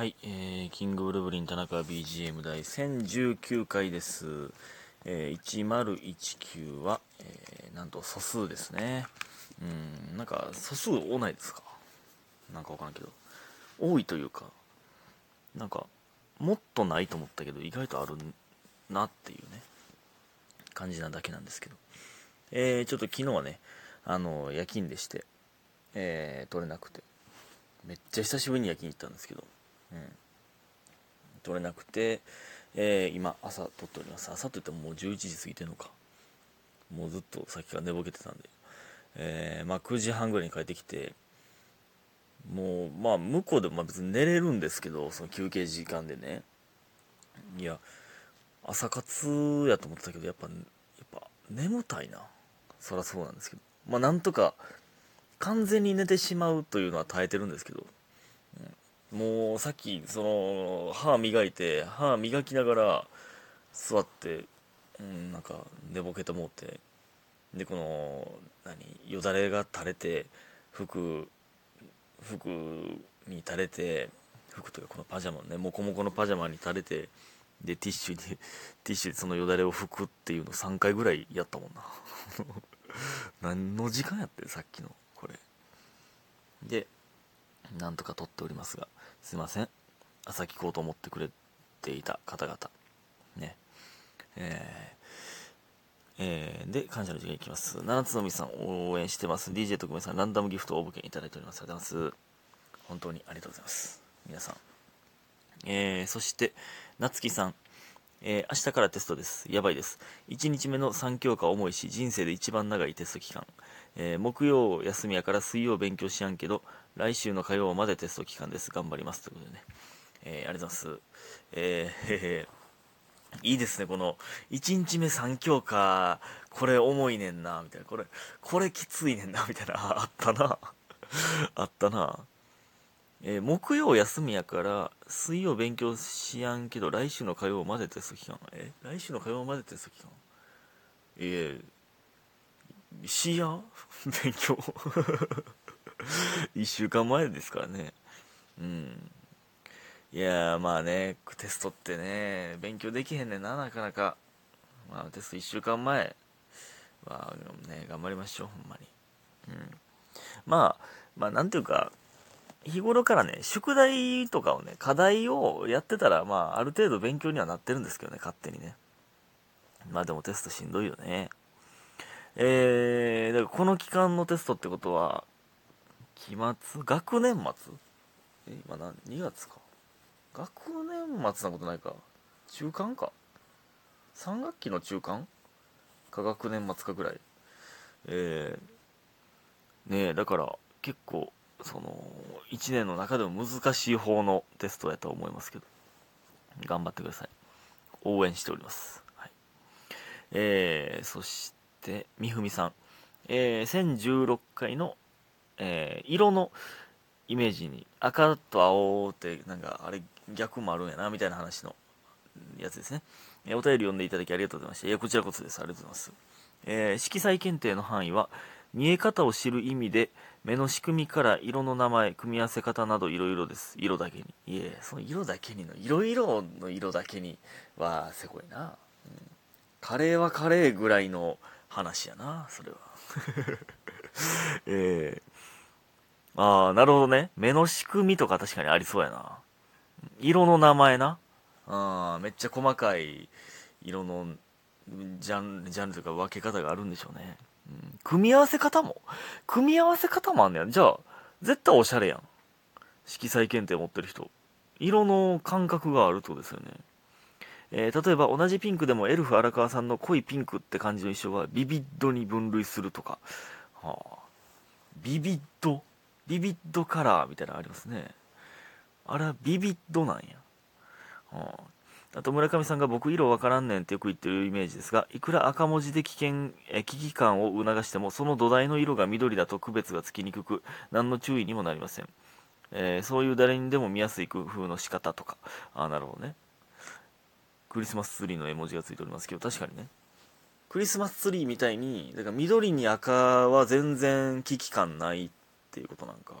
はい、えー、キングブルブリン田中 BGM 第1019回です。えー、1019は、えー、なんと素数ですね。うん、なんか素数多ないですか？なんかわからんけど。多いというか、なんか、もっとないと思ったけど、意外とあるなっていうね、感じなだけなんですけど。えー、ちょっと昨日はね、あの、夜勤でして、えー、取れなくて、めっちゃ久しぶりに夜勤行ったんですけど、うん、取れなくて、えー今朝撮っております。朝といってももう11時過ぎてるのか。もうずっとさっきから寝ぼけてたんで、えーまあ、9時半ぐらいに帰ってきてもうまあ向こうでも別に寝れるんですけどその休憩時間でね。いや朝活やと思ってたけどやっぱやっぱ眠たいな。そりゃそうなんですけど。まあなんとか完全に寝てしまうというのは耐えてるんですけど。うん。もうさっきその歯磨いて歯磨きながら座って、うん、なんか寝ぼけてもうてでこの何よだれが垂れて服服に垂れて服というかこのパジャマねモコモコのパジャマに垂れてでティッシュで ティッシュでそのよだれを拭くっていうの3回ぐらいやったもんな。何の時間やってさっきのこれ。でなんとか撮っておりますが。すいません。朝聞こうと思ってくれていた方々。ね。えーえーで感謝の時間いきます。七つのみさん応援してます。DJ 特命さんランダムギフト応募券いただいております。ありがとうございます。本当にありがとうございます。皆さん。えーそしてなつきさん。えー明日からテストです。やばいです。1日目の3教科重いし、人生で一番長いテスト期間。えー木曜休みやから水曜勉強しやんけど、来週の火曜までテスト期間です。頑張ります。ということでね。えーありがとうございます。えーへへいいですね、この、1日目3教科、これ重いねんな、みたいな。これ、これきついねんな、みたいな。ああったな。あったな。えー木曜休みやから水曜勉強しやんけど来週の火曜までテスト期間え来週の火曜までテスト期間えー、しや 勉強。1週間前ですからね。うん。いやーまあねテストってね勉強できへんねんななかなか。まあテスト1週間前。はね頑張りましょうほんまに。うん。まあまあなんていうか日頃からね、宿題とかをね、課題をやってたら、まあ、ある程度勉強にはなってるんですけどね、勝手にね。まあでもテストしんどいよね。えー、だからこの期間のテストってことは、期末？学年末？え、今何 ?2 月か。学年末なことないか。中間か。3学期の中間？か学年末かぐらい。えー、ねえ、だから結構、その1年の中でも難しい方のテストやと思いますけど。頑張ってください。応援しております、はい、えー、そしてみふみさん、えー、1016回の、えー色のイメージに赤と青ってなんかあれ逆もあるんやなみたいな話のやつですね、えーお便り読んでいただきありがとうございました。いやこちらこそです。ありがとうございます、えー色彩検定の範囲は見え方を知る意味で目の仕組みから色の名前組み合わせ方などいろいろです。色だけに。いえその色だけにのいろいろの色だけにはせこいな、うん。カレーはカレーぐらいの話やなそれは。えー、ああなるほどね。目の仕組みとか確かにありそうやな。色の名前な。あめっちゃ細かい色のジャンルジャンルというか分け方があるんでしょうね。組み合わせ方も組み合わせ方もあんねや。じゃあ絶対おしゃれやん。色彩検定持ってる人。色の感覚があるってことですよね、えー例えば同じピンクでもエルフ荒川さんの濃いピンクって感じの衣装はビビッドに分類するとか、はあ、ビビッド？ビビッドカラーみたいなのありますね。あれはビビッドなんや、はあ。あと村上さんが僕色わからんねんってよく言ってるイメージですがいくら赤文字で危険え危機感を促してもその土台の色が緑だと区別がつきにくく何の注意にもなりません、えーそういう誰にでも見やすい工夫の仕方とか。ああなるほどね。クリスマスツリーの絵文字がついておりますけど確かにね。クリスマスツリーみたいにだから緑に赤は全然危機感ないっていうことなんか。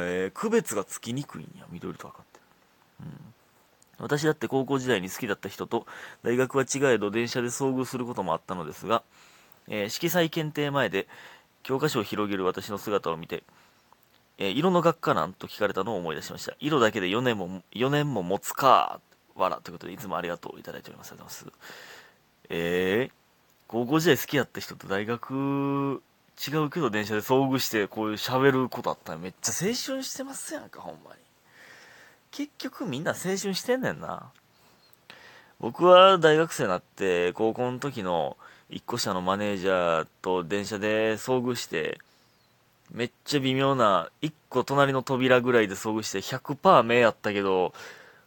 へえ区別がつきにくいんや緑と赤って。うん。私だって高校時代に好きだった人と大学は違えど電車で遭遇することもあったのですが、えー色彩検定前で教科書を広げる私の姿を見て、えー色の学科なんと聞かれたのを思い出しました。色だけで4年も4年も持つかわらということでいつもありがとういただいております。ありがとうございますえー、高校時代好きやった人と大学違うけど電車で遭遇してこういう喋ることあったらめっちゃ青春してますやんかほんまに。結局みんな青春してんねんな。僕は大学生になって高校の時の1個下のマネージャーと電車で遭遇してめっちゃ微妙な1個隣の扉ぐらいで遭遇して100%目やったけど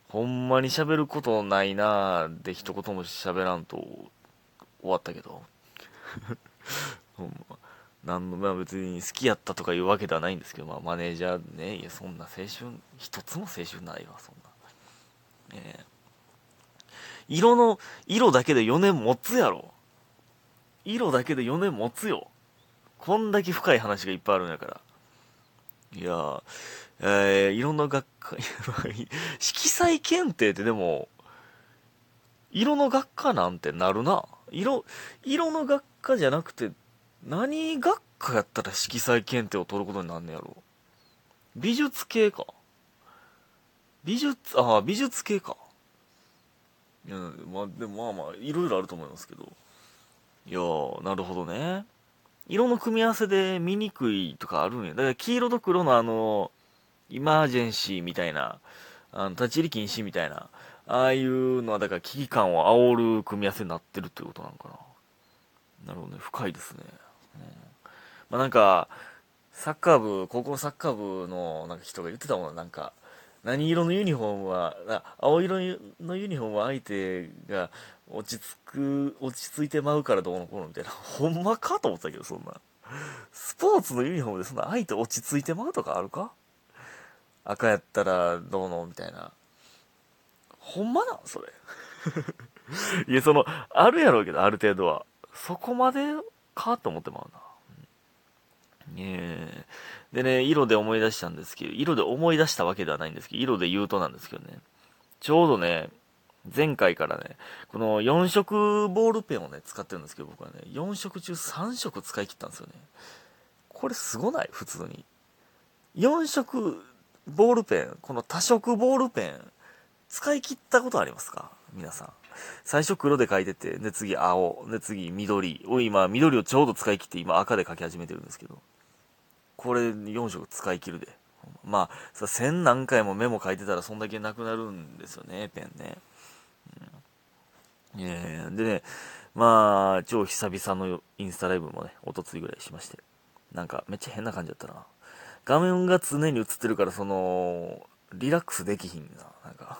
ほんまに喋ることないなぁで一言も喋らんと終わったけど。ほんま。なんのまあ別に好きやったとかいうわけではないんですけど、まあ、マネージャーねいやそんな青春一つも青春ないわそんな。ええ。色の色だけで4年持つやろ。色だけで4年持つよ。こんだけ深い話がいっぱいあるんやから。いやーえー、いろんな学科 色彩検定ってでも色の学科なんてなるな。色色の学科じゃなくて何学科やったら色彩検定を取ることになんねやろ？美術系か。美術ああ美術系か。いやまあでもまあまあいろいろあると思いますけど。いやーなるほどね。色の組み合わせで見にくいとかあるんや。だから黄色と黒のあのイマージェンシーみたいなあの立ち入り禁止みたいなああいうのはだから危機感を煽る組み合わせになってるっていうことなのかな。なるほどね。深いですね、まあなんかサッカー部高校サッカー部のなんか人が言ってたもんなんか。何色のユニフォームは青色のユニフォームは相手が落ち着く落ち着いてまうからどうのこうのみたいな。ほんまかと思ったけどそんな。スポーツのユニフォームでそんな相手落ち着いてまうとかあるか？赤やったらどうのみたいな。ほんまなんそれ。いやそのあるやろうけどある程度は。そこまでかと思ってまうなねえでね色で思い出したんですけど色で思い出したわけではないんですけど色で言うとなんですけどねちょうどね前回からね、この4色ボールペンをね、使ってるんですけど、僕はね、4色中3色使い切ったんですよね。これすごない？普通に。4色ボールペン、この多色ボールペン、使い切ったことありますか？皆さん。最初黒で書いてて、で次青、で次緑を今、緑をちょうど使い切って今赤で書き始めてるんですけど、これ4色使い切るで。まあ、さ、千何回もメモ書いてたらそんだけなくなるんですよね、ペンね。えー、でね、まあ、超久々のインスタライブもね、おとついぐらいしまして。なんか、めっちゃ変な感じだったな。画面が常に映ってるから、その、リラックスできひんな。なんか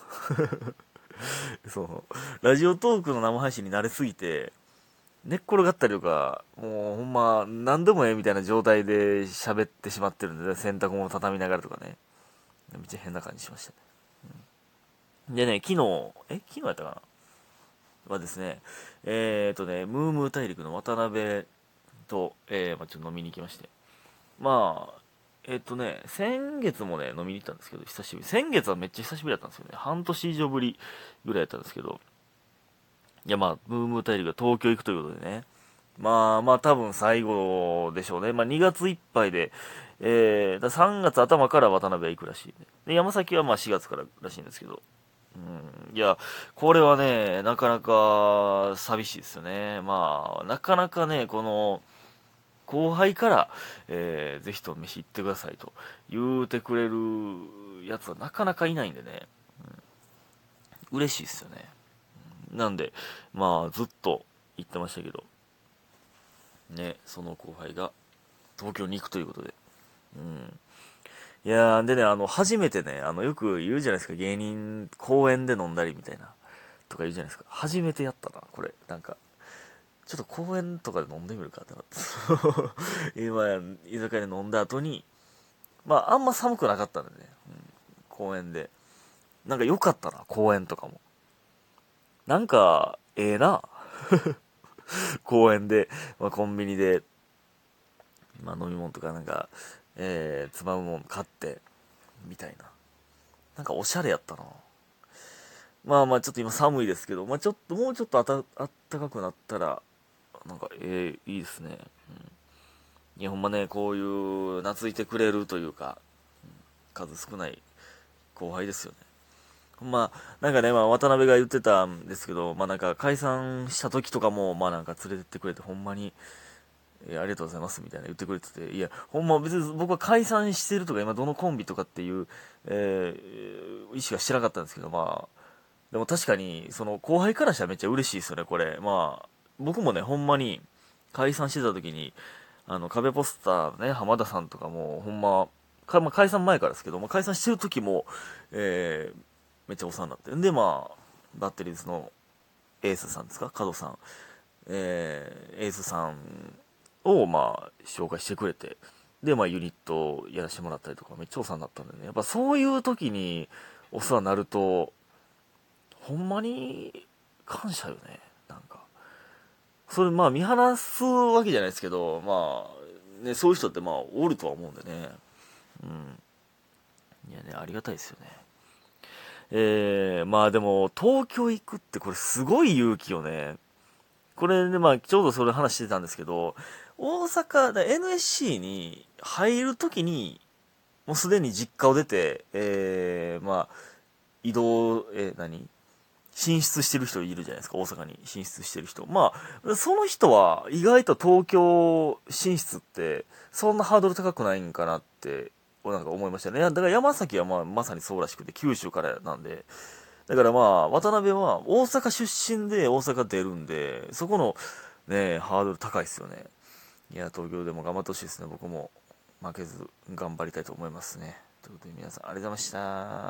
そう。ラジオトークの生配信に慣れすぎて、寝っ転がったりとか、もうほんま、何でもええみたいな状態で喋ってしまってるんで、洗濯物畳みながらとかね。めっちゃ変な感じしましたね。うん、でね、昨日、え昨日やったかな？はですね、えっ、とね、ムームー大陸の渡辺と、えー、まあ、ちょっと飲みに行きまして。まあ、えっ、とね、先月もね、飲みに行ったんですけど、久しぶり。先月はめっちゃ久しぶりだったんですよね。半年以上ぶりぐらいだったんですけど、いや、まあ、ムームー大陸が東京行くということでね、まあまあ多分最後でしょうね。まあ2月いっぱいで、えー、だ3月頭から渡辺は行くらしい、で、山崎はまあ4月かららしいんですけど、うん、いや、これはね、なかなか寂しいですよね。まあ、なかなかね、この、後輩から、えー、ぜひと飯行ってくださいと言うてくれるやつはなかなかいないんでね、うん、嬉しいですよね。なんで、まあ、ずっと言ってましたけど、ね、その後輩が東京に行くということで、うん、いやー、でね、あの、初めてね、あの、よく言うじゃないですか、芸人、公園で飲んだりみたいな、とか言うじゃないですか。初めてやったな、これ。なんか、ちょっと公園とかで飲んでみるかってなって。今、居酒屋で飲んだ後に、まあ、あんま寒くなかったんでね、うん、公園で。なんか良かったな、公園とかも。なんか、ええー、な。公園で、まあ、コンビニで、まあ、飲み物とかなんか、えー、つまむもん買って、みたいな。なんかおしゃれやったな。まあまあちょっと今寒いですけど、まあちょっと、もうちょっとあたあったかくなったら、なんか、ええー、いいですね。うん。いや、ほんまね、こういう懐いてくれるというか、数少ない後輩ですよね。ほんま、なんかね、まあ、渡辺が言ってたんですけど、まあなんか解散した時とかも、まあなんか連れてってくれて、ほんまに、えー、ありがとうございますみたいな言ってくれてて、いや、ほんま別に僕は解散してるとか、今どのコンビとかっていう、えー、意思がしてなかったんですけど、まあ、でも確かに、その後輩からしたらめっちゃ嬉しいですよね、これ。まあ、僕もね、ほんまに解散してた時に、あの、壁ポスターね、浜田さんとかも、ほんま、かまあ、解散前からですけど、まあ、解散してる時も、えー、めっちゃお世話になって。んでまあバッテリーズのエースさんですか？角さん。えー、エースさんをまあ紹介してくれて。でまあユニットやらせてもらったりとかめっちゃお世話になったんでね。やっぱそういう時にお世話になるとほんまに感謝よね。それまあ見放すわけじゃないですけどまあねそういう人ってまあおるとは思うんでね。うん。いやねありがたいですよね。えー、まあでも、東京行くってこれすごい勇気よね。これでまあ、ちょうどそれ話してたんですけど、大阪、NSC に入るときに、もうすでに実家を出て、えー、まあ、移動、えー、何？進出してる人いるじゃないですか、大阪に進出してる人。まあ、その人は意外と東京進出って、そんなハードル高くないんかなってなんか思いましたね。だから山崎はまあまさにそうらしくて、九州からなんで、だからまあ、渡辺は大阪出身で大阪出るんで、そこのね、ハードル高いですよね。いや、東京でも頑張ってほしいですね。僕も負けず頑張りたいと思いますね。ということで皆さんありがとうございました。